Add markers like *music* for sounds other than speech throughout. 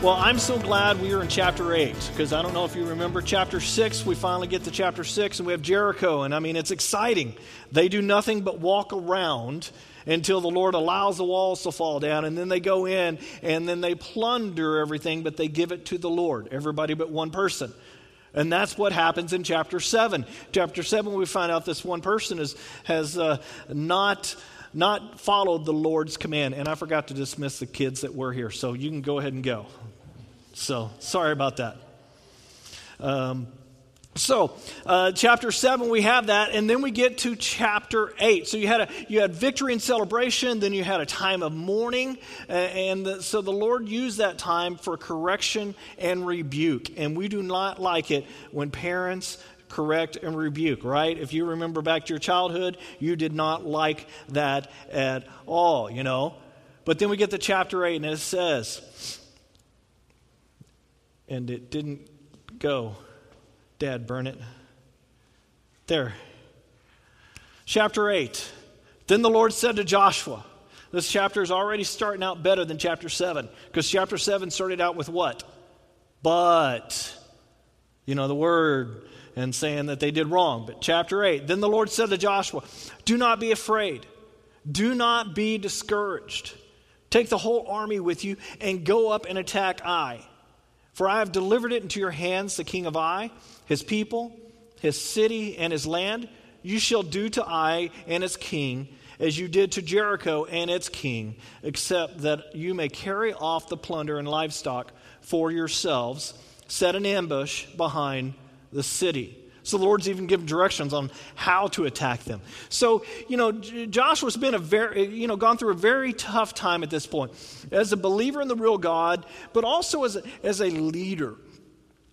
Well, I'm so glad we are in chapter 8 because I don't know if you remember chapter 6. We finally get to chapter 6 and we have Jericho. And I mean, it's exciting. They do nothing but walk around until the Lord allows the walls to fall down. And then they go in and then they plunder everything, but they give it to the Lord, everybody but one person. And that's what happens in chapter 7. Chapter 7, we find out this one person is, has uh, not not followed the Lord's command. And I forgot to dismiss the kids that were here, so you can go ahead and go. So sorry about that. Um, so, uh, chapter seven, we have that, and then we get to chapter eight. So you had a you had victory and celebration, then you had a time of mourning, and the, so the Lord used that time for correction and rebuke. And we do not like it when parents correct, and rebuke, right? If you remember back to your childhood, you did not like that at all, you know? But then we get to chapter 8, and it says, and it didn't go. Dad, burn it. There. Chapter 8. Then the Lord said to Joshua, this chapter is already starting out better than chapter 7 because chapter 7 started out with what? But. You know, the word and saying that they did wrong. But chapter 8 Then the Lord said to Joshua, Do not be afraid, do not be discouraged. Take the whole army with you and go up and attack Ai. For I have delivered it into your hands, the king of Ai, his people, his city, and his land. You shall do to Ai and its king as you did to Jericho and its king, except that you may carry off the plunder and livestock for yourselves. Set an ambush behind the city. So the Lord's even given directions on how to attack them. So, you know, Joshua's been a very, you know, gone through a very tough time at this point as a believer in the real God, but also as a, as a leader.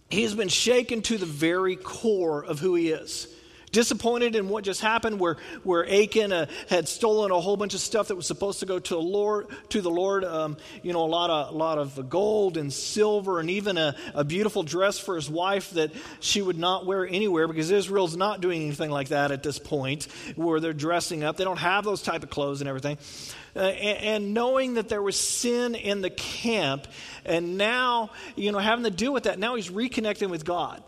He's been shaken to the very core of who he is disappointed in what just happened where, where achan uh, had stolen a whole bunch of stuff that was supposed to go to the lord to the lord um, you know a lot of a lot of gold and silver and even a, a beautiful dress for his wife that she would not wear anywhere because israel's not doing anything like that at this point where they're dressing up. They don't have those type of clothes and everything. Uh, and, and, knowing that there was sin in the camp and now you know having to deal with that now he's reconnecting with god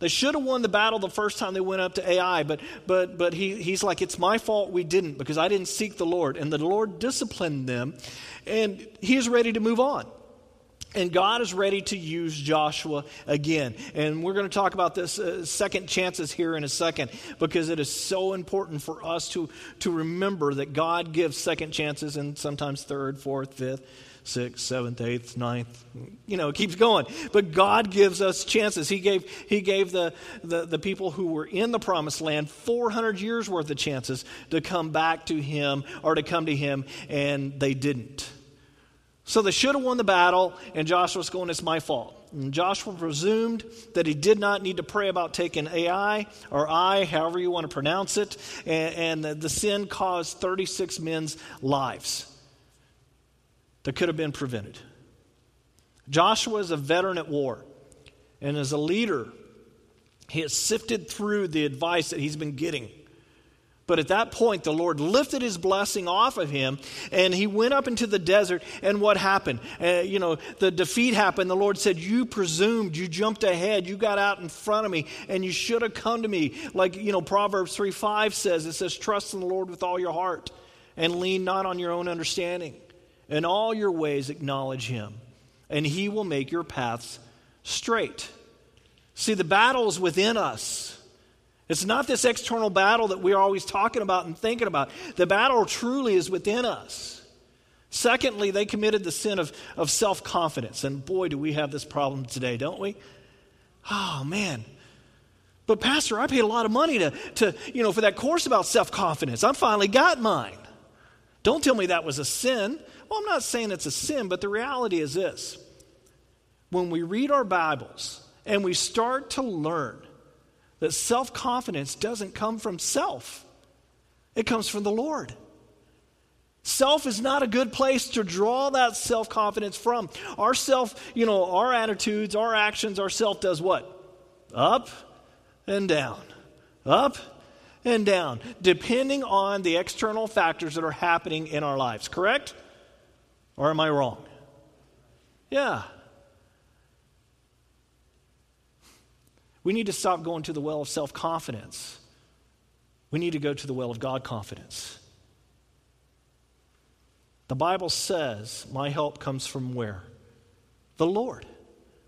they should have won the battle the first time they went up to Ai, but, but, but he, he's like, It's my fault we didn't because I didn't seek the Lord. And the Lord disciplined them, and he's ready to move on. And God is ready to use Joshua again. And we're going to talk about this uh, second chances here in a second because it is so important for us to, to remember that God gives second chances and sometimes third, fourth, fifth sixth, seventh, eighth, ninth. You know, it keeps going. But God gives us chances. He gave, he gave the, the, the people who were in the promised land 400 years worth of chances to come back to Him or to come to Him, and they didn't. So they should have won the battle, and Joshua's going, It's my fault. And Joshua presumed that he did not need to pray about taking Ai or I, however you want to pronounce it, and, and the, the sin caused 36 men's lives that could have been prevented. Joshua is a veteran at war, and as a leader, he has sifted through the advice that he's been getting. But at that point, the Lord lifted his blessing off of him, and he went up into the desert. And what happened? Uh, you know, the defeat happened. The Lord said, You presumed, you jumped ahead, you got out in front of me, and you should have come to me. Like, you know, Proverbs 3 5 says, It says, Trust in the Lord with all your heart, and lean not on your own understanding. In all your ways, acknowledge him, and he will make your paths straight. See, the battle is within us. It's not this external battle that we're always talking about and thinking about. The battle truly is within us. Secondly, they committed the sin of, of self confidence. And boy, do we have this problem today, don't we? Oh, man. But, Pastor, I paid a lot of money to, to you know, for that course about self confidence. I finally got mine. Don't tell me that was a sin. Well, I'm not saying it's a sin, but the reality is this when we read our Bibles and we start to learn that self confidence doesn't come from self, it comes from the Lord. Self is not a good place to draw that self confidence from. Our self, you know, our attitudes, our actions, our self does what? Up and down. Up and down, depending on the external factors that are happening in our lives, correct? Or am I wrong? Yeah. We need to stop going to the well of self confidence. We need to go to the well of God confidence. The Bible says, My help comes from where? The Lord.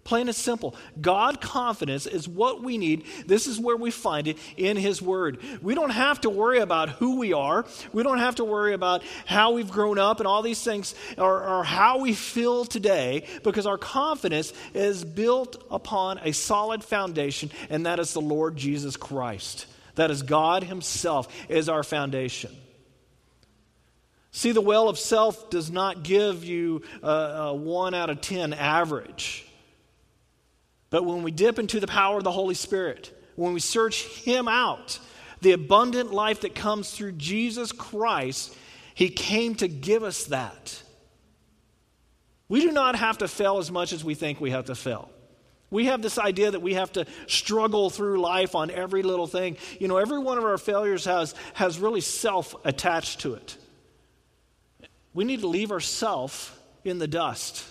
Plain and simple. God confidence is what we need. This is where we find it in His Word. We don't have to worry about who we are. We don't have to worry about how we've grown up and all these things or, or how we feel today because our confidence is built upon a solid foundation, and that is the Lord Jesus Christ. That is God Himself is our foundation. See, the well of self does not give you a, a one out of ten average. But when we dip into the power of the Holy Spirit, when we search Him out, the abundant life that comes through Jesus Christ, He came to give us that. We do not have to fail as much as we think we have to fail. We have this idea that we have to struggle through life on every little thing. You know, every one of our failures has, has really self attached to it. We need to leave ourself in the dust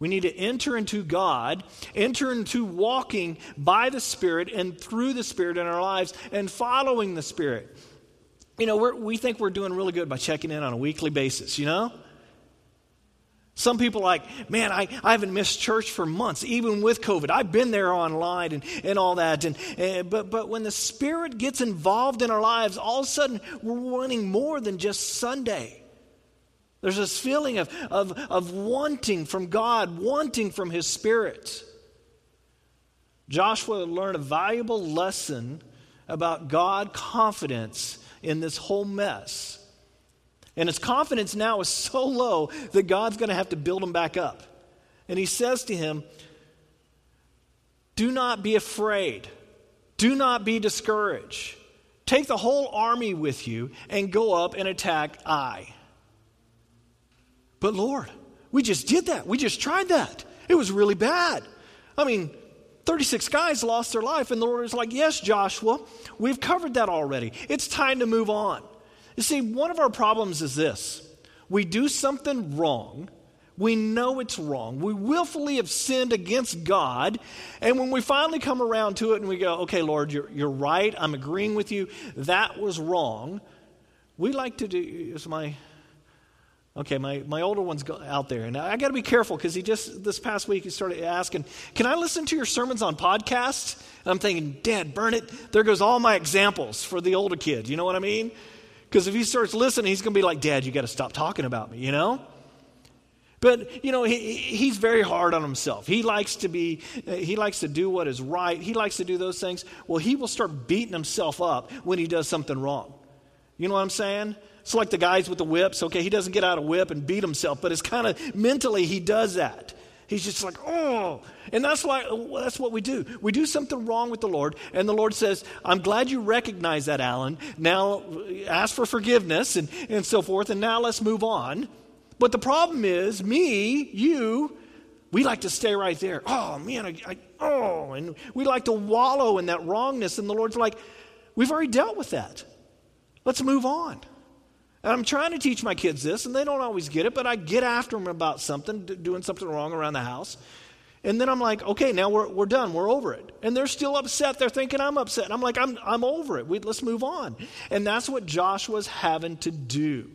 we need to enter into God, enter into walking by the Spirit and through the Spirit in our lives and following the Spirit. You know, we think we're doing really good by checking in on a weekly basis, you know? Some people like, man, I, I haven't missed church for months, even with COVID. I've been there online and, and all that. And, and, but, but when the Spirit gets involved in our lives, all of a sudden we're wanting more than just Sunday. There's this feeling of, of, of wanting from God, wanting from His Spirit. Joshua learned a valuable lesson about God confidence in this whole mess. And his confidence now is so low that God's going to have to build him back up. And he says to him, Do not be afraid. Do not be discouraged. Take the whole army with you and go up and attack Ai. But Lord, we just did that. We just tried that. It was really bad. I mean, 36 guys lost their life, and the Lord is like, Yes, Joshua, we've covered that already. It's time to move on. You see, one of our problems is this we do something wrong. We know it's wrong. We willfully have sinned against God. And when we finally come around to it and we go, okay, Lord, you're, you're right. I'm agreeing with you. That was wrong. We like to do, is my Okay, my, my older one's out there, and I got to be careful because he just this past week he started asking, "Can I listen to your sermons on podcasts?" And I'm thinking, "Dad, burn it! There goes all my examples for the older kid." You know what I mean? Because if he starts listening, he's going to be like, "Dad, you got to stop talking about me," you know. But you know, he, he's very hard on himself. He likes to be, he likes to do what is right. He likes to do those things. Well, he will start beating himself up when he does something wrong. You know what I'm saying? It's like the guys with the whips. Okay, he doesn't get out a whip and beat himself, but it's kind of mentally he does that. He's just like, oh. And that's why that's what we do. We do something wrong with the Lord, and the Lord says, I'm glad you recognize that, Alan. Now ask for forgiveness and, and so forth, and now let's move on. But the problem is, me, you, we like to stay right there. Oh, man, I, I, oh. And we like to wallow in that wrongness, and the Lord's like, we've already dealt with that. Let's move on. And I'm trying to teach my kids this, and they don't always get it, but I get after them about something, doing something wrong around the house. And then I'm like, okay, now we're, we're done. We're over it. And they're still upset. They're thinking I'm upset. And I'm like, I'm, I'm over it. We, let's move on. And that's what Joshua's having to do.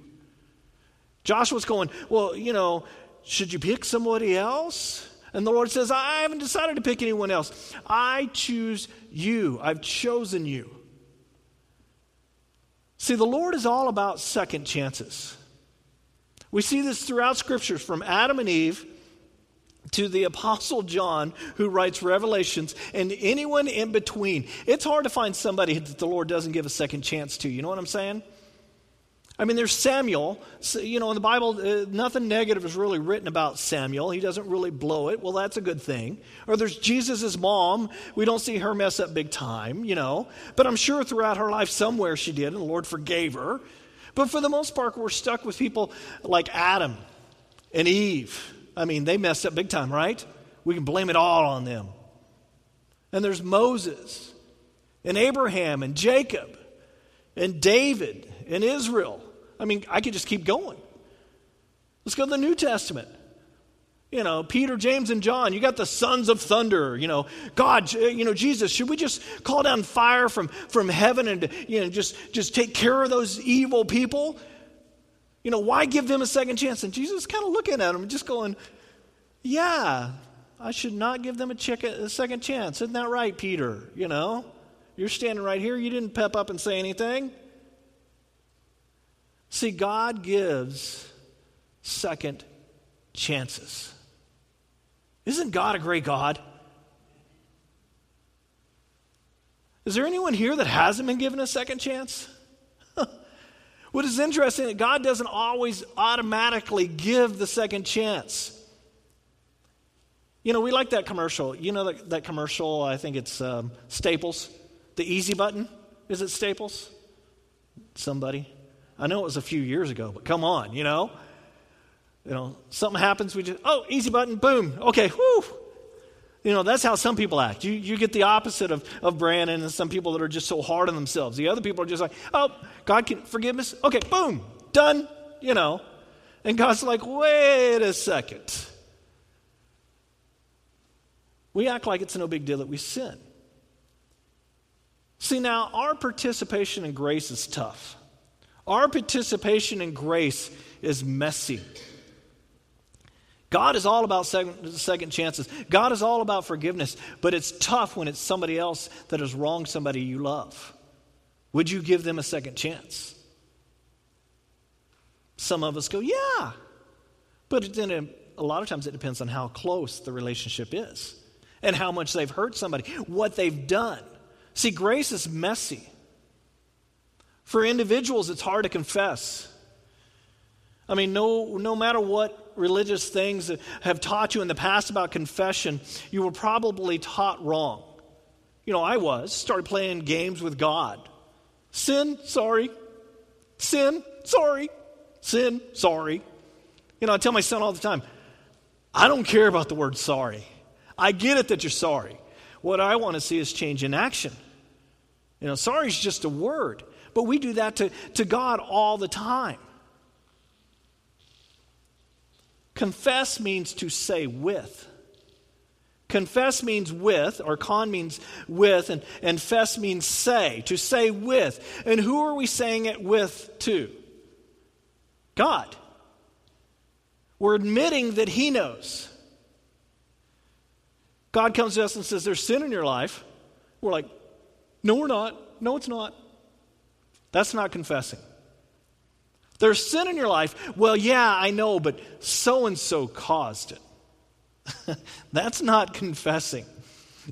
Joshua's going, well, you know, should you pick somebody else? And the Lord says, I haven't decided to pick anyone else. I choose you. I've chosen you. See, the Lord is all about second chances. We see this throughout scriptures from Adam and Eve to the Apostle John, who writes Revelations, and anyone in between. It's hard to find somebody that the Lord doesn't give a second chance to. You know what I'm saying? I mean, there's Samuel. You know, in the Bible, uh, nothing negative is really written about Samuel. He doesn't really blow it. Well, that's a good thing. Or there's Jesus' mom. We don't see her mess up big time, you know. But I'm sure throughout her life, somewhere she did, and the Lord forgave her. But for the most part, we're stuck with people like Adam and Eve. I mean, they messed up big time, right? We can blame it all on them. And there's Moses and Abraham and Jacob and David and Israel I mean, I could just keep going. Let's go to the New Testament. You know, Peter, James, and John. You got the sons of thunder. You know, God, you know, Jesus, should we just call down fire from, from heaven and, you know, just, just take care of those evil people? You know, why give them a second chance? And Jesus kind of looking at and just going, yeah, I should not give them a, a second chance. Isn't that right, Peter? You know, you're standing right here. You didn't pep up and say anything. See, God gives second chances. Isn't God a great God? Is there anyone here that hasn't been given a second chance? *laughs* what is interesting that God doesn't always automatically give the second chance. You know, we like that commercial. You know that, that commercial, I think it's um, Staples, the easy button. Is it Staples? Somebody? I know it was a few years ago, but come on, you know? You know, something happens, we just, oh, easy button, boom, okay, whoo. You know, that's how some people act. You, you get the opposite of, of Brandon and some people that are just so hard on themselves. The other people are just like, oh, God can forgive us. Okay, boom, done, you know. And God's like, wait a second. We act like it's no big deal that we sin. See, now, our participation in grace is tough. Our participation in grace is messy. God is all about second, second, chances. God is all about forgiveness, but it's tough when it's somebody else that has wronged somebody you love. Would you give them a second chance? Some of us go, yeah. But then it, a lot of times it depends on how close the relationship is and how much they've hurt somebody, what they've done. See, grace is messy. For individuals, it's hard to confess. I mean, no, no matter what religious things have taught you in the past about confession, you were probably taught wrong. You know, I was. Started playing games with God. Sin, sorry. Sin, sorry. Sin, sorry. You know, I tell my son all the time, I don't care about the word sorry. I get it that you're sorry. What I want to see is change in action. You know, sorry is just a word, but we do that to, to God all the time. Confess means to say with. Confess means with, or con means with, and, and fess means say, to say with. And who are we saying it with to? God. We're admitting that He knows. God comes to us and says, There's sin in your life. We're like, No, we're not. No, it's not. That's not confessing. There's sin in your life. Well, yeah, I know, but so and so caused it. *laughs* That's not confessing.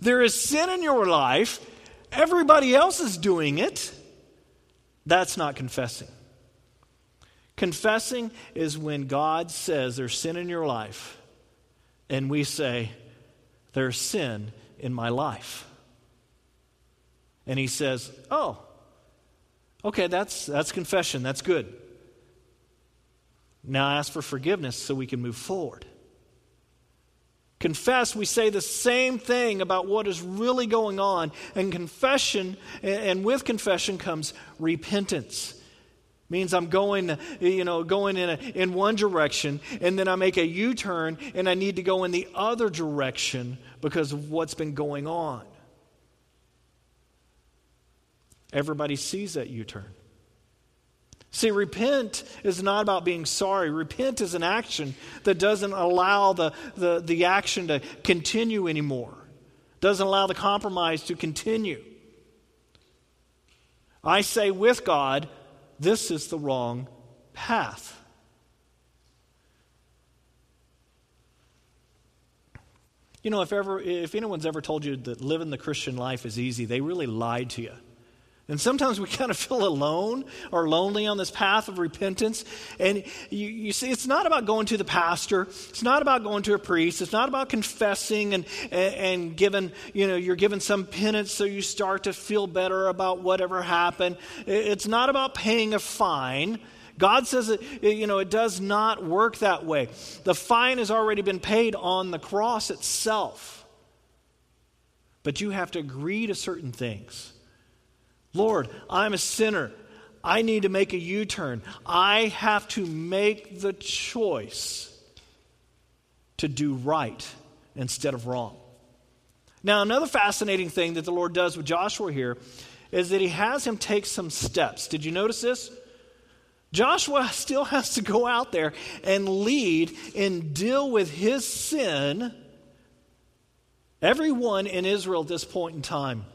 There is sin in your life. Everybody else is doing it. That's not confessing. Confessing is when God says there's sin in your life, and we say, there's sin in my life. And he says, Oh, okay, that's, that's confession. That's good. Now ask for forgiveness so we can move forward. Confess, we say the same thing about what is really going on. And confession, and with confession comes repentance means I'm going, you know, going in, a, in one direction, and then I make a U turn, and I need to go in the other direction because of what's been going on. Everybody sees that U turn. See, repent is not about being sorry. Repent is an action that doesn't allow the, the, the action to continue anymore, doesn't allow the compromise to continue. I say with God, this is the wrong path. You know, if, ever, if anyone's ever told you that living the Christian life is easy, they really lied to you. And sometimes we *laughs* kind of feel alone or lonely on this path of repentance. And you, you, see, it's not about going to the pastor. It's not about going to a priest. It's not about confessing and, and, and giving, you know, you're given some penance so you start to feel better about whatever happened. It's not about paying a fine. God says it, you know, it does not work that way. The fine has already been paid on the cross itself. But you have to agree to certain things. Lord, I'm a sinner. I need to make a U turn. I have to make the choice to do right instead of wrong. Now, another fascinating thing that the Lord does with Joshua here is that he has him take some steps. Did you notice this? Joshua still has to go out there and lead and deal with his sin. Everyone in Israel at this point in time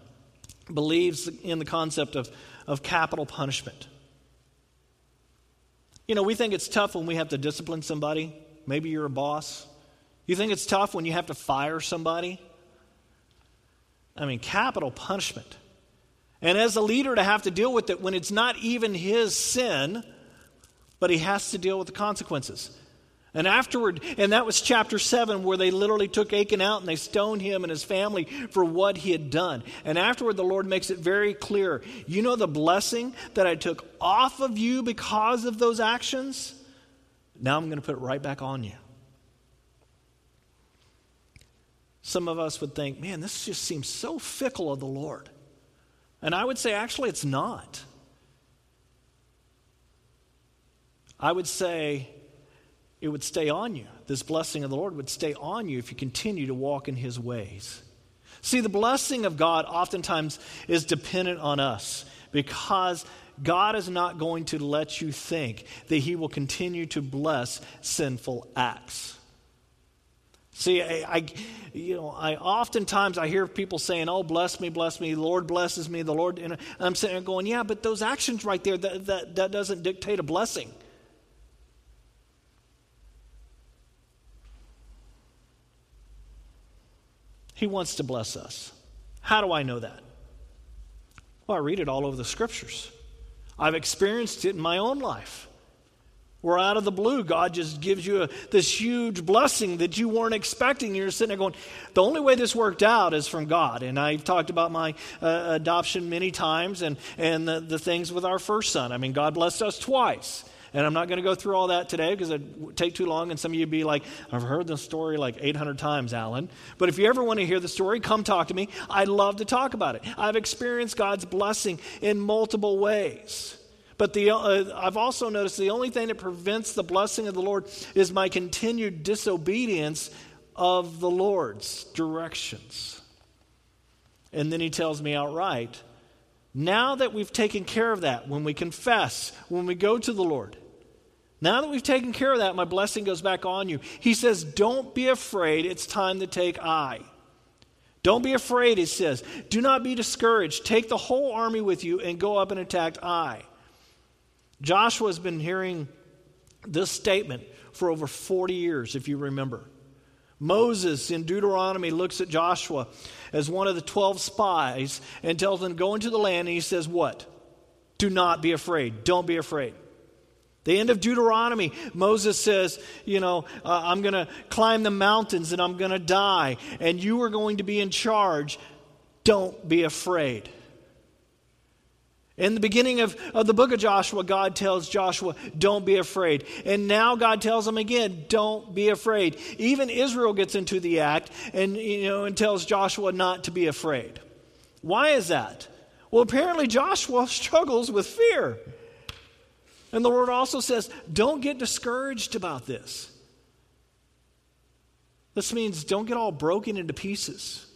believes in the concept of, of capital punishment. You know, we think it's tough when we have to discipline somebody. Maybe you're a boss. You think it's tough when you have to fire somebody? I mean, capital punishment. And as a leader, to have to deal with it when it's not even his sin but he has to deal with the consequences. And afterward, and that was chapter 7, where they literally took Achan out and they stoned him and his family for what he had done. And afterward, the Lord makes it very clear you know the blessing that I took off of you because of those actions? Now I'm going to put it right back on you. Some of us would think, man, this just seems so fickle of the Lord. And I would say, actually, it's not. I would say it would stay on you. This blessing of the Lord would stay on you if you continue to walk in His ways. See, the blessing of God oftentimes is dependent on us because God is not going to let you think that He will continue to bless sinful acts. See, I, I, you know, I oftentimes I hear people saying, "Oh, bless me, bless me, the Lord blesses me, the Lord." And I'm sitting there going, "Yeah, but those actions right there, that, that, that doesn't dictate a blessing." He wants to bless us. How do I know that? Well, I read it all over the scriptures. I've experienced it in my own life. Where out of the blue, God just gives you a, this huge blessing that you weren't expecting. You're sitting there going, the only way this worked out is from God. And I've talked about my uh, adoption many times and, and the, the things with our first son. I mean, God blessed us twice. And I'm not going to go through all that today because it'd take too long, and some of you would be like, I've heard the story like 800 times, Alan. But if you ever want to hear the story, come talk to me. I'd love to talk about it. I've experienced God's blessing in multiple ways. But the, uh, I've also noticed the only thing that prevents the blessing of the Lord is my continued disobedience of the Lord's directions. And then he tells me outright, now that we've taken care of that, when we confess, when we go to the Lord, now that we've taken care of that, my blessing goes back on you. He says, Don't be afraid. It's time to take I. Don't be afraid, he says. Do not be discouraged. Take the whole army with you and go up and attack Ai. Joshua has been hearing this statement for over 40 years, if you remember. Moses in Deuteronomy looks at Joshua as one of the 12 spies and tells him, Go into the land. And he says, What? Do not be afraid. Don't be afraid. The end of Deuteronomy, Moses says, You know, uh, I'm going to climb the mountains and I'm going to die, and you are going to be in charge. Don't be afraid. In the beginning of, of the book of Joshua, God tells Joshua, don't be afraid. And now God tells him again, don't be afraid. Even Israel gets into the act and, you know, and tells Joshua not to be afraid. Why is that? Well, apparently Joshua *laughs* struggles with fear. And the Lord also says, don't get discouraged about this. This means don't get all broken into pieces.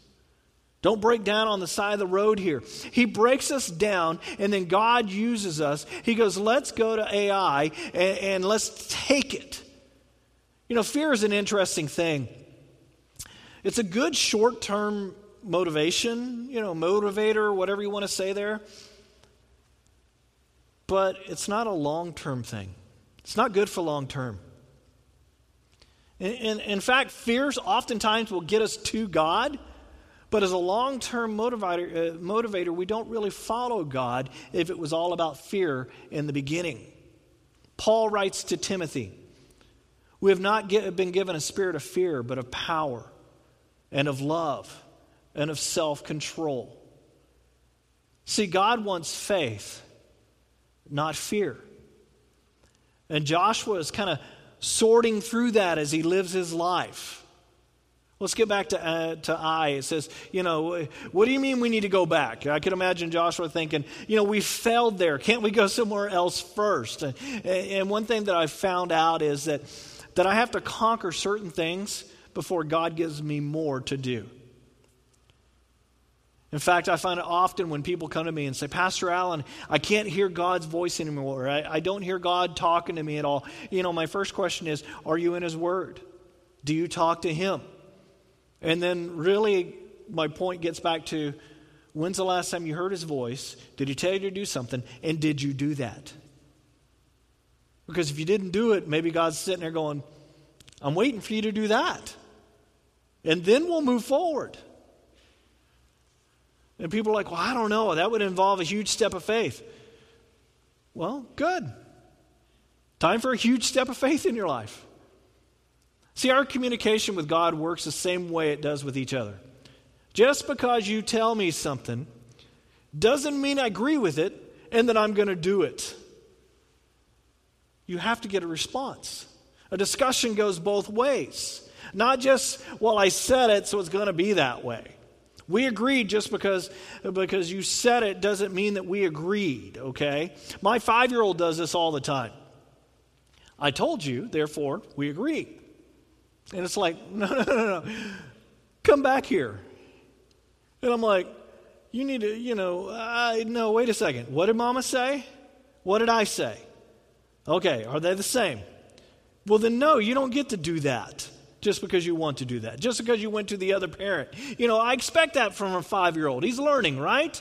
Don't break down on the side of the road here. He breaks us down, and then God uses us. He goes, Let's go to Ai and, and let's take it. You know, fear is an interesting thing. It's a good short term motivation, you know, motivator, whatever you want to say there. But it's not a long term thing, it's not good for long term. In, in, in fact, fears oftentimes will get us to God but as a long term motivator, uh, motivator, we don't really follow God if it was all about fear in the beginning. Paul writes to Timothy We have not get, been given a spirit of fear, but of power and of love and of self control. See, God wants faith, not fear. And Joshua is kind of sorting through that as he lives his life. Let's get back to, uh, to Ai. It says, you know, what do you mean we need to go back? I could imagine Joshua thinking, you know, we failed there. Can't we go somewhere else first? And, and one thing that I found out is that, that I have to conquer certain things before God gives me more to do. In fact, I find it often when people come to me and say, Pastor Allen, I can't hear God's voice anymore. I, I, don't hear God talking to me at all. You know, my first question is, Are you in His Word? Do you talk to Him? And then, really, my point gets back to when's the last time you heard His voice? Did He tell you to do something? And did you do that? Because if you didn't do it, maybe God's sitting there going, I'm waiting for you to do that. And then we'll move forward. And people are like, well, I don't know. That would involve a huge step of faith. Well, good. Time for a huge step of faith in your life. See, our communication with God works the same way it does with each other. Just because you tell me something doesn't mean I agree with it and that I'm going to do it. You have to get a response. A discussion goes both ways. Not just, well, I said it, so it's going to be that way. We agreed just because, because you said it doesn't mean that we agreed, okay? My five year old does this all the time. I told you, therefore, we agree. And it's like, *laughs* no, no, no, no. Come back here. And I'm like, you need to, you know, I, no, wait a second. What did mama say? What did I say? Okay, are they the same? Well, then, no, you don't get to do that just because you want to do that, just because you went to the other parent. You know, I expect that from a five year old. He's learning, right?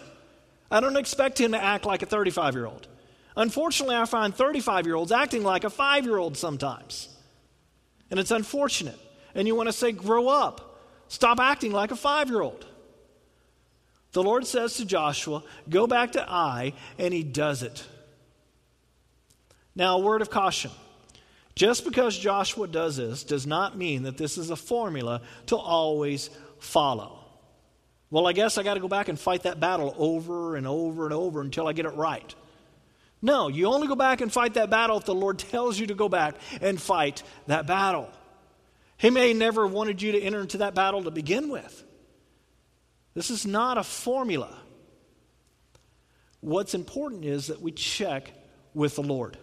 I don't expect him to act like a 35 year old. Unfortunately, I find 35 year olds acting like a five year old sometimes. And it's unfortunate. And you want to say, grow up. Stop acting like a five year old. The Lord says to Joshua, Go back to Ai, and he does it. Now, a word of caution. Just because Joshua does this does not mean that this is a formula to always follow. Well, I guess I got to go back and fight that battle over and over and over until I get it right. No, you only go back and fight that battle if the Lord *laughs* tells you to go back and fight that battle. He may never have wanted you to enter into that battle to begin with. This is not a formula. What's important is that we check with the Lord.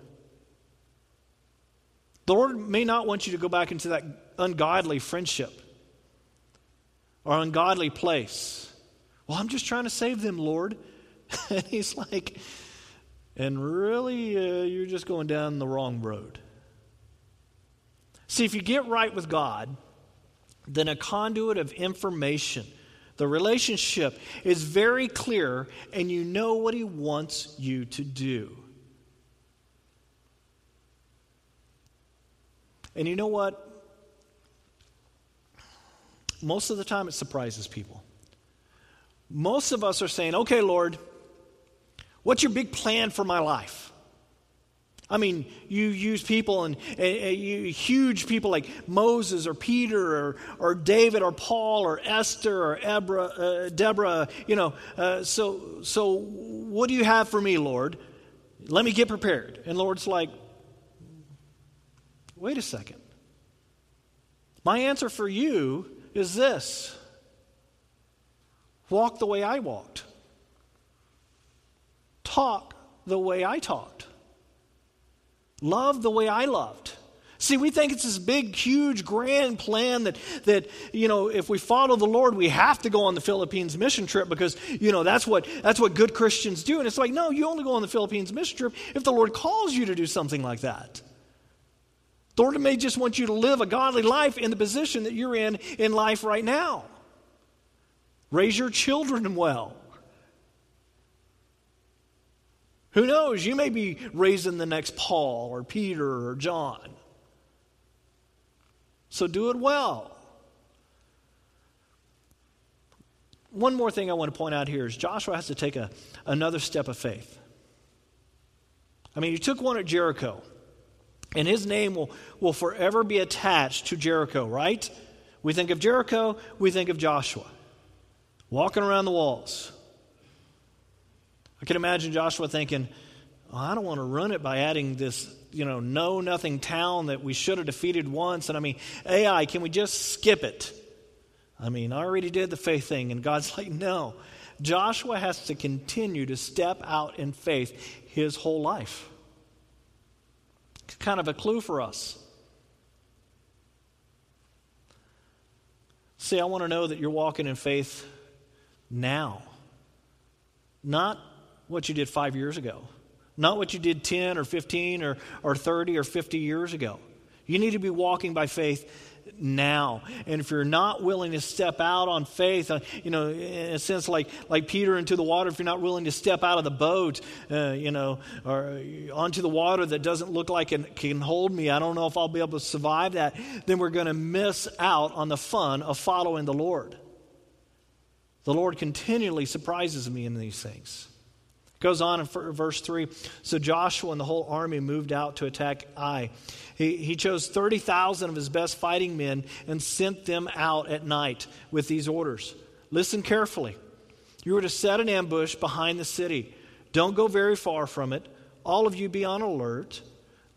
The Lord may not want you to go back into that ungodly friendship or ungodly place. Well, I'm just trying to save them, Lord. *laughs* and He's like, and really, uh, you're just going down the wrong road. See, if you get right with God, then a conduit of information, the relationship is very clear, and you know what He wants you to do. And you know what? Most of the time it surprises people. Most of us are saying, okay, Lord, what's your big plan for my life? I mean, you use people and, and, and you, huge people like Moses or Peter or, or David or Paul or Esther or Ebra, uh, Deborah. You know, uh, so so what do you have for me, Lord? Let me get prepared. And Lord's like, Wait a second. My answer for you is this walk the way I walked, talk the way I talked, love the way I loved. See, we think it's this big, huge, grand plan that, that, you know, if we follow the Lord, we have to go on the Philippines mission trip because, you know, that's what, that's what good Christians do. And it's like, no, you only go on the Philippines mission trip if the Lord calls you to do something like that. The Lord may just want you to live a godly life in the position that you're in in life right now. Raise your children well. Who knows? You may be raising the next Paul or Peter or John. So do it well. One more thing I want to point out here is Joshua has to take a, another step of faith. I mean, he took one at Jericho. And his name will, will forever be attached to Jericho, right? We think of Jericho, we think of Joshua walking around the walls. I can imagine Joshua thinking, oh, I don't want to run it by adding this, you know, no nothing town that we should have defeated once. And I mean, Ai, can we just skip it? I mean, I already did the faith thing. And God's *laughs* like, no. Joshua has to continue to step out in faith his whole life kind of a clue for us. See, I want to know that you're walking in faith now, not what you did five years ago, not what you did 10 or 15 or, or 30 or 50 years ago. You need to be walking by faith now. And if you're not willing to step out on faith, uh, you know, in a sense like, like Peter into the water, if you're not willing to step out of the boat, uh, you know, or onto the water that doesn't look like it can hold me, I don't know if I'll be able to survive that, then we're going to miss out on the fun of following the Lord. The Lord continually surprises me in these things. Goes on in verse 3 So Joshua and the whole army moved out to attack Ai. He, he chose 30,000 of his best fighting men and sent them out at night with these orders. Listen carefully. You are to set an ambush behind the city. Don't go very far from it. All of you be on alert.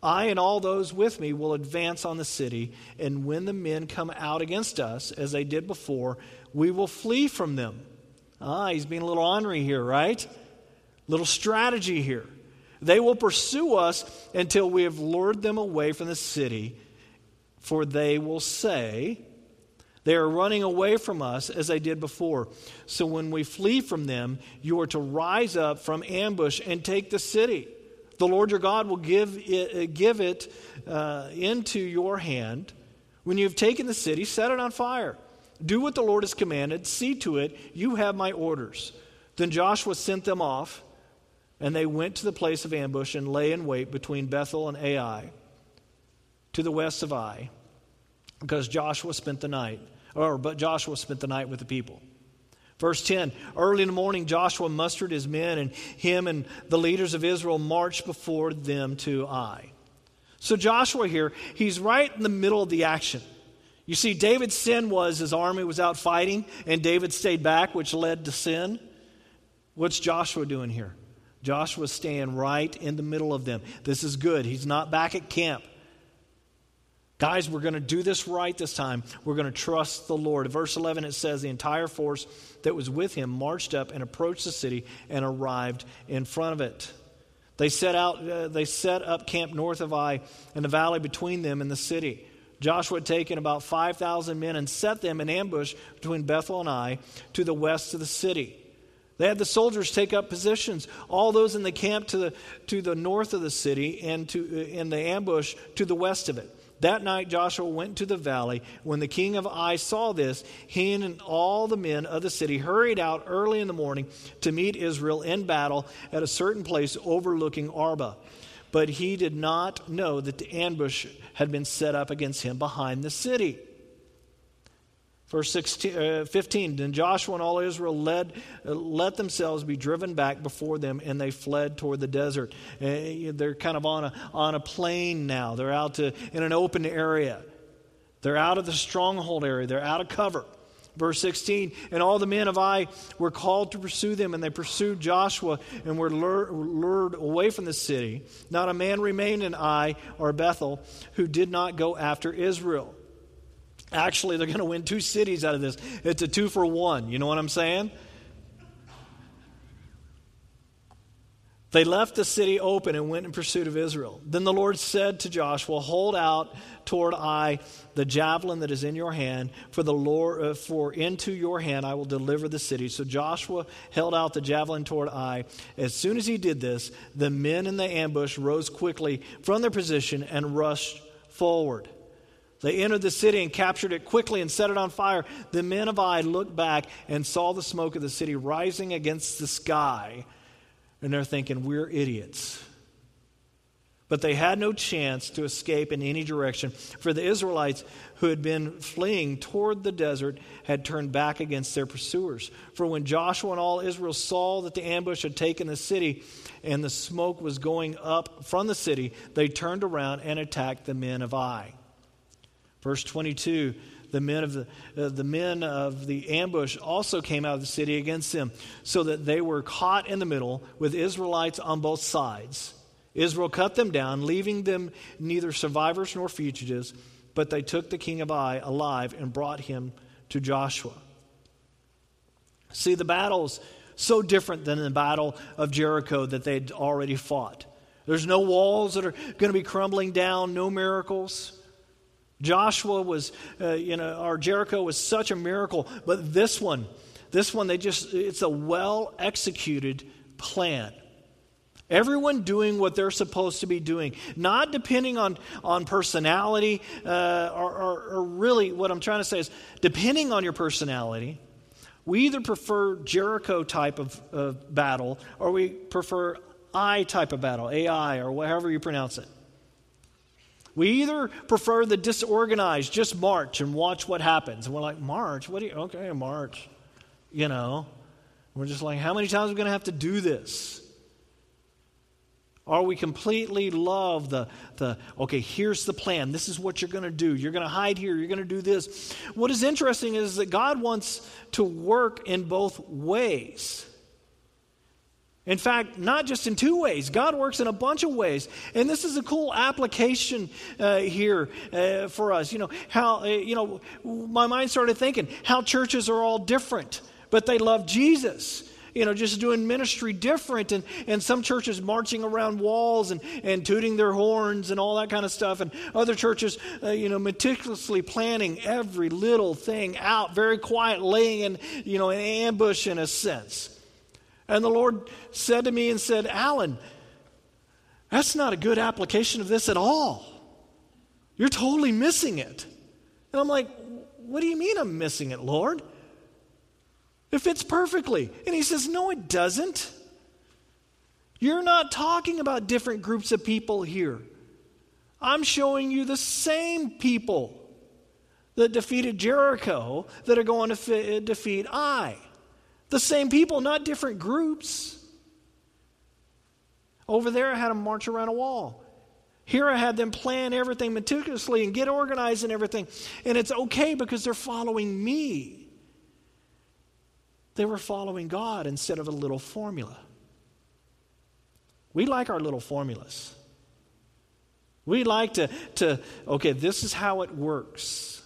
I and all those with me will advance on the city, and when the men come out against us, as they did before, we will flee from them. Ah, he's being a little ornery here, right? Little strategy here. They will pursue us until we have lured them away from the city, for they will say, They are running away from us as they did before. So when we flee from them, you are to rise up from ambush and take the city. The Lord your God will give it, uh, give it uh, into your hand. When you have taken the city, set it on fire. Do what the Lord has commanded. See to it, you have my orders. Then Joshua sent them off and they went to the place of ambush and lay in wait between Bethel and Ai to the west of Ai, because Joshua spent the night, or but Joshua spent the night with the people. Verse 10 Early in the morning, Joshua mustered his men, and him and the leaders of Israel marched before them to Ai. So, Joshua here, he's right in the middle of the action. You see, David's sin was his army was out fighting, and David stayed back, which led to sin. What's Joshua doing here? Joshua's staying right in the middle of them. This is good. He's not back at camp. Guys, we're going to do this right this time. We're going to trust the Lord. verse 11, it says, The entire force that was with him marched up and approached the city and arrived in front of it. They set, out, uh, they set up camp north of Ai in the valley between them and the city. Joshua had taken about 5,000 men and set them in ambush between Bethel and Ai to the west of the city. They had the soldiers take up positions, all those in the camp to the, to the north of the city and to, uh, in the ambush to the west of it. That night Joshua went to the valley. When the king of Ai saw this, he and all the men of the city hurried out early in the morning to meet Israel in battle at a certain place overlooking Arabah. But he did not know that the ambush had been set up against him behind the city. Verse 16, uh, 15 Then Joshua and all Israel led, uh, let themselves be driven back before them, and they fled toward the desert. Uh, they're kind of on a, on a plain now. They're out to, in an open area. They're out of the stronghold area, they're out of cover. Verse 16, and all the men of Ai were called to pursue them, and they pursued Joshua and were lured, lured away from the city. Not a man remained in Ai or Bethel who did not go after Israel. Actually, they're going to win two cities out of this. It's a two for one. You know what I'm saying? They left the city open and went in pursuit of Israel. Then the Lord said to Joshua, Hold out toward Ai the javelin that is in your hand, for the Lord, uh, for into your hand I will deliver the city. So Joshua held out the javelin toward Ai. As soon as he did this, the men in the ambush rose quickly from their position and rushed forward. They entered the city and captured it quickly and set it on fire. The men of Ai looked back and saw the smoke of the city rising against the sky. And they're thinking, we're idiots. But they had no chance to escape in any direction, for the Israelites who had been fleeing toward the desert had turned back against their pursuers. For when Joshua and all Israel saw that the ambush had taken the city and the smoke was going up from the city, they turned around and attacked the men of Ai. Verse 22 the men of the, uh, the men of the ambush also came out of the city against them, so that they were caught in the middle with Israelites on both sides. Israel cut them down, leaving them neither survivors nor fugitives, but they took the king of Ai alive and brought him to Joshua. See, the battle's so different than the battle of Jericho that they'd already fought. There's no walls that are going to be crumbling down, no miracles. Joshua was, uh, you know, or Jericho was such a miracle, but this one, this one, they just, it's a well executed plan. Everyone doing what they're supposed to be doing, not depending on, on personality, uh, or, or, or really what I'm trying to say is depending on your personality. We either prefer Jericho type of, of battle or we prefer Ai type of battle, AI, or however you pronounce it. We either prefer the disorganized, just march and watch what happens. And we're like, March? What do you, okay, march. You know, we're just like, how many times are we going to have to do this? Or we completely love the, the, okay, here's the plan. This is what you're going to do. You're going to hide here. You're going to do this. What is interesting is that God wants to work in both ways. In fact, not just in two ways. God works in a bunch of ways. And this is a cool application uh, here uh, for us. You know, how, uh, you know, my mind started thinking how churches are all different, but they love Jesus. You know, just doing ministry different, and, and some churches marching around walls and, and tooting their horns and all that kind of stuff, and other churches, uh, you know, meticulously planning every little thing out, very quiet, laying in, you know, an ambush in a sense. And the Lord said to me and said, Alan, that's not a good application of this at all. You're totally missing it. And I'm like, what do you mean I'm missing it, Lord? It fits perfectly. And he says, no, it doesn't. You're not talking about different groups of people here. I'm showing you the same people that defeated Jericho that are going to defeat Ai. The same people, not different groups. Over there, I had them march around a wall. Here, I had them plan everything meticulously and get organized and everything. And it's okay because they're following me. They were following God instead of a little formula. We like our little formulas. We like to, to, okay, this is how it works.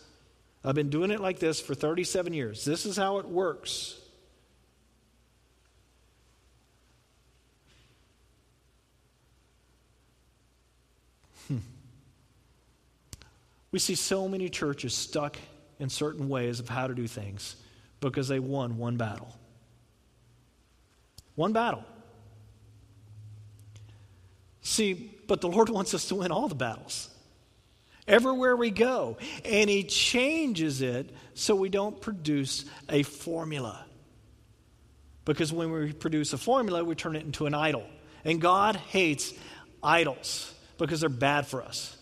I've been doing it like this for 37 years. This is how it works. Hmm. We see so many churches stuck in certain ways of how to do things because they won one battle. One battle. See, but the Lord wants us to win all the battles. Everywhere we go. And He changes it so we don't produce a formula. Because when we produce a formula, we turn it into an idol. And God hates idols because they're bad for us.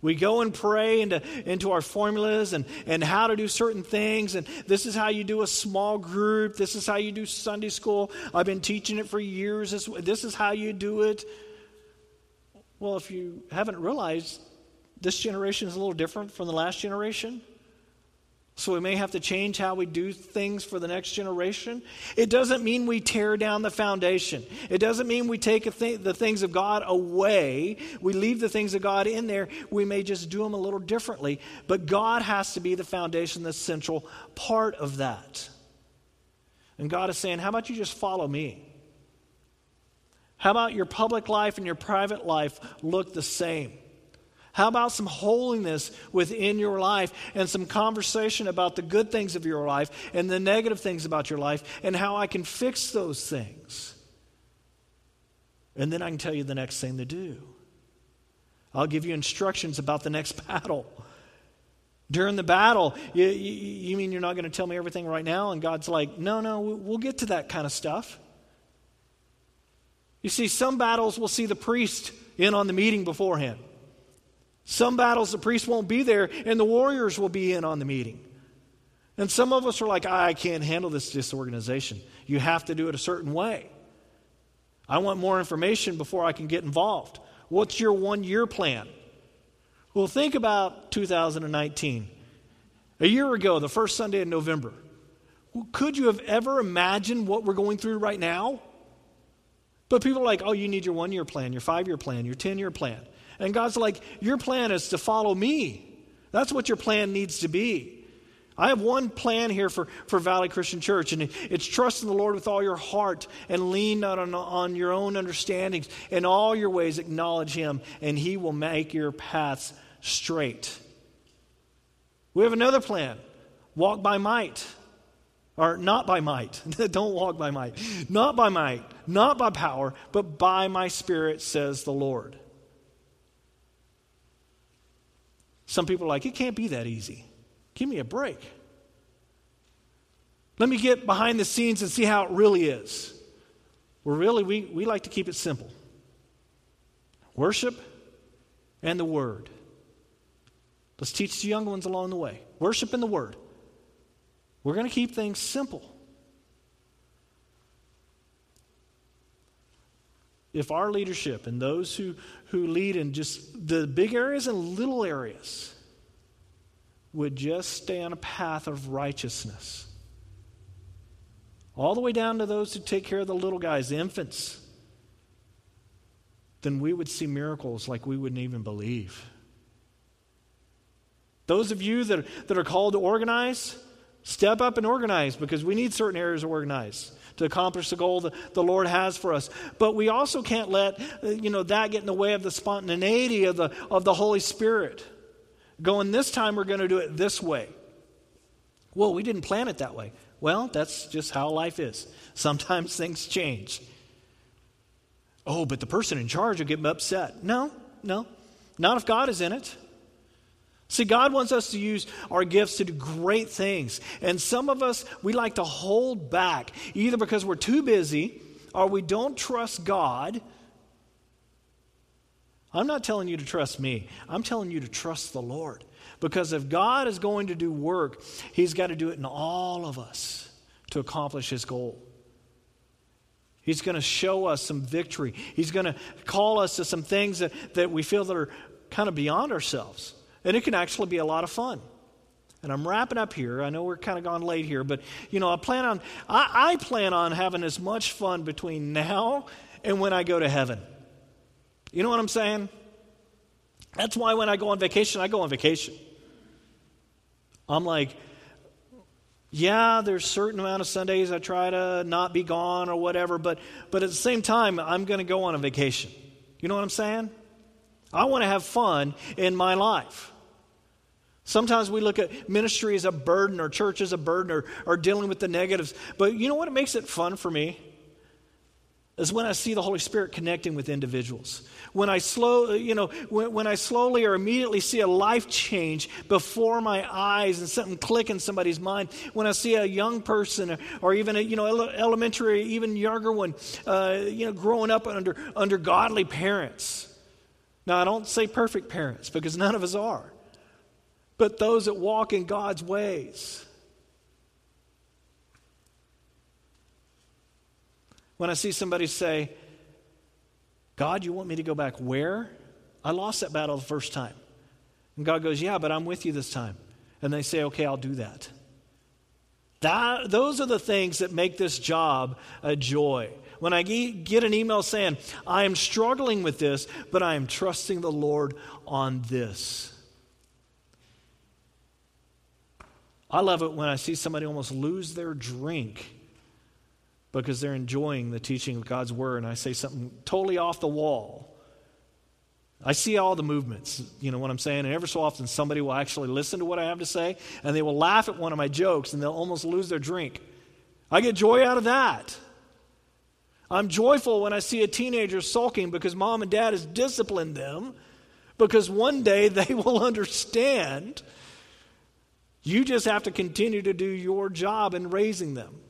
We go and pray into, into our formulas and, and how to do certain things. And this is how you do a small group. This is how you do Sunday school. I've been teaching it for years. This, this is how you do it. Well, if you haven't realized, this generation is a little different from the last generation. So we may have to change how we do things for the next generation. It doesn't mean we tear down the foundation. It doesn't mean we take th- the things of God away. We leave the things of God in there. We may just do them a little differently. But God has to be the foundation, the central part of that. And God is saying, How about you just follow me? How about your public life and your private life look the same? How about some holiness within your life and some conversation about the good things of your life and the negative things about your life and how I can fix those things? And then I can tell you the next thing to do. I'll give you instructions about the next *laughs* battle. During the battle, you, you, you mean you're not going to tell me everything right now? And God's like, no, no, we'll get to that kind of stuff. You see, some battles will see the priest in on the meeting beforehand. Some battles, the priest won't be there, and the warriors will be in on the meeting. And some of us are like, I can't handle this disorganization. You have to do it a certain way. I want more information before I can get involved. What's your one year plan? Well, think about 2019. A year ago, the first Sunday in November. Could you have ever imagined what we're going through right now? But people are like, oh, you need your one year plan, your five year plan, your 10 year plan. And God's like, Your plan is to follow me. That's what your plan needs to be. I have one plan here for, for Valley Christian Church, and it's trust in the Lord with all your heart and lean not on, on your own understandings. In all your ways, acknowledge Him, and He will make your paths straight. We have another plan walk by might, or not by might. *laughs* Don't walk by might. Not by might, not by power, but by my spirit, says the Lord. Some people are like, it can't be that easy. Give me a break. Let me get behind the scenes and see how it really is. Well, really, we, we like to keep it simple worship and the Word. Let's teach the young ones along the way. Worship and the Word. We're going to keep things simple. If our leadership and those who, who lead in just the big areas and little areas would just stay on a path of righteousness, all the way down to those who take care of the little guys, the infants, then we would see miracles like we wouldn't even believe. Those of you that, that are called to organize, step up and organize because we need certain areas to organize to accomplish the goal that the Lord has for us. But we also can't let uh, you know that get in the way of the spontaneity of the of the Holy Spirit. Going this time we're going to do it this way. Well, we didn't plan it that way. Well, that's just how life is. Sometimes *laughs* things change. Oh, but the person in charge will get upset. No, no. Not if God is in it. See, God wants us to use our gifts to do great things. And some of us, we like to hold back, either because we're too busy or we don't trust God. I'm not telling you to trust me, I'm telling you to trust the Lord. Because if God is going to do work, He's got to do it in all of us to accomplish His goal. He's going to show us some victory. He's going to call us to some things that, that we feel that are kind of beyond ourselves. And it can actually be a lot of fun. And I'm wrapping up here. I know we're kind of gone late here, but you know, I plan on I, I plan on having as much fun between now and when I go to heaven. You know what I'm saying? That's why when I go on vacation, I go on vacation. I'm like, yeah, there's certain amount of Sundays I try to not be gone or whatever, but, but at the same time, I'm going to go on a vacation. You know what I'm saying? I want to have fun in my life. Sometimes we look at ministry as a burden or church as a burden or, or dealing with the negatives. But you know what makes it fun for me? is when I see the Holy Spirit connecting with individuals. When I slow, you know, when, when, I slowly or immediately see a life change before my eyes and something click in somebody's mind. When I see a young person or, even a, you know, elementary, even younger one, uh, you know, growing up under, under godly parents. Now, I don't say perfect parents because none of us are. But those that walk in God's ways. When I see somebody say, God, you want me to go back where? I lost that battle the first time. And God goes, Yeah, but I'm with you this time. And they say, Okay, I'll do that. that those are the things that make this job a joy. When I get an email saying, I am struggling with this, but I am trusting the Lord on this. I love it when I see somebody almost lose their drink because they're enjoying the teaching of God's word and I say something totally off the wall. I see all the movements, you know what I'm saying? And ever so often somebody will actually listen to what I have to say and they will laugh at one of my jokes and they'll almost lose their drink. I get joy out of that. I'm joyful when I see a teenager sulking because mom and dad has disciplined them because one day they *laughs* will understand. You just have to continue to do your job in raising them.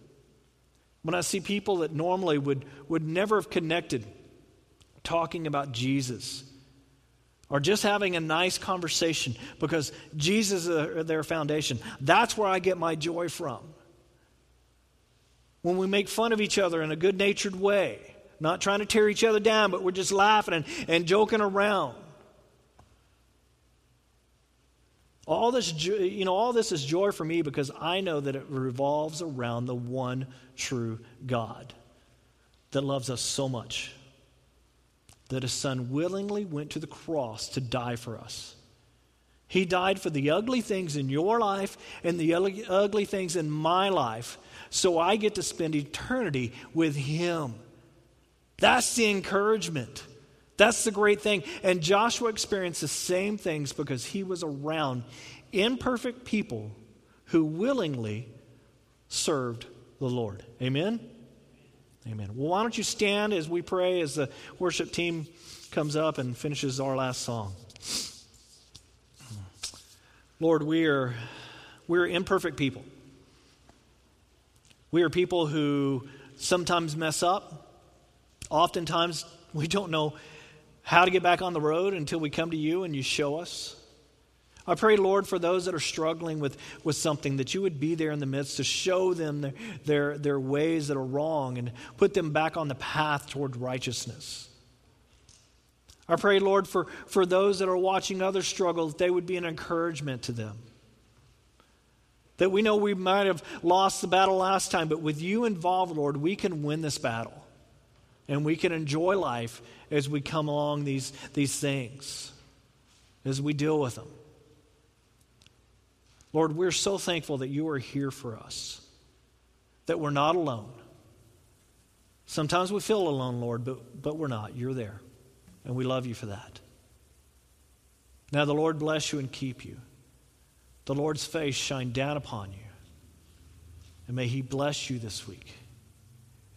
When I see people that normally would, would never have connected talking about Jesus or just having a nice conversation because Jesus is their foundation, that's where I get my joy from. When we make fun of each other in a good natured way, not trying to tear each other down, but we're just laughing and, and joking around. All this, you know, all this is joy for me because I know that it revolves around the one true God that loves us so much that his son willingly went to the cross to die for us. He died for the ugly things in your life and the ugly things in my life so I get to spend eternity with him. That's the encouragement. That's the great thing. And Joshua experienced the same things because he was around imperfect people who willingly served the Lord. Amen? Amen. Well, why don't you stand as we pray as the worship team comes up and finishes our last song? Lord, we are we're imperfect people. We are people who sometimes mess up. Oftentimes, we don't know how to get back on the road until we come to you and you show us. I pray, Lord, for those that are struggling with, with something, that you would be there in the midst to show them their, their, their ways that are wrong and put them back on the path toward righteousness. I pray, Lord, for, for those that are watching others struggle, that they would be an encouragement to them. That we know we might have lost the battle last time, but with you involved, Lord, we can win this battle. And we can enjoy life as we come along these, these things, as we deal with them. Lord, we're so thankful that you are here for us, that we're not alone. Sometimes we feel alone, Lord, but, but we're not. You're there. And we love you for that. Now, the Lord bless you and keep you. The Lord's face shine down upon you. And may he bless you this week.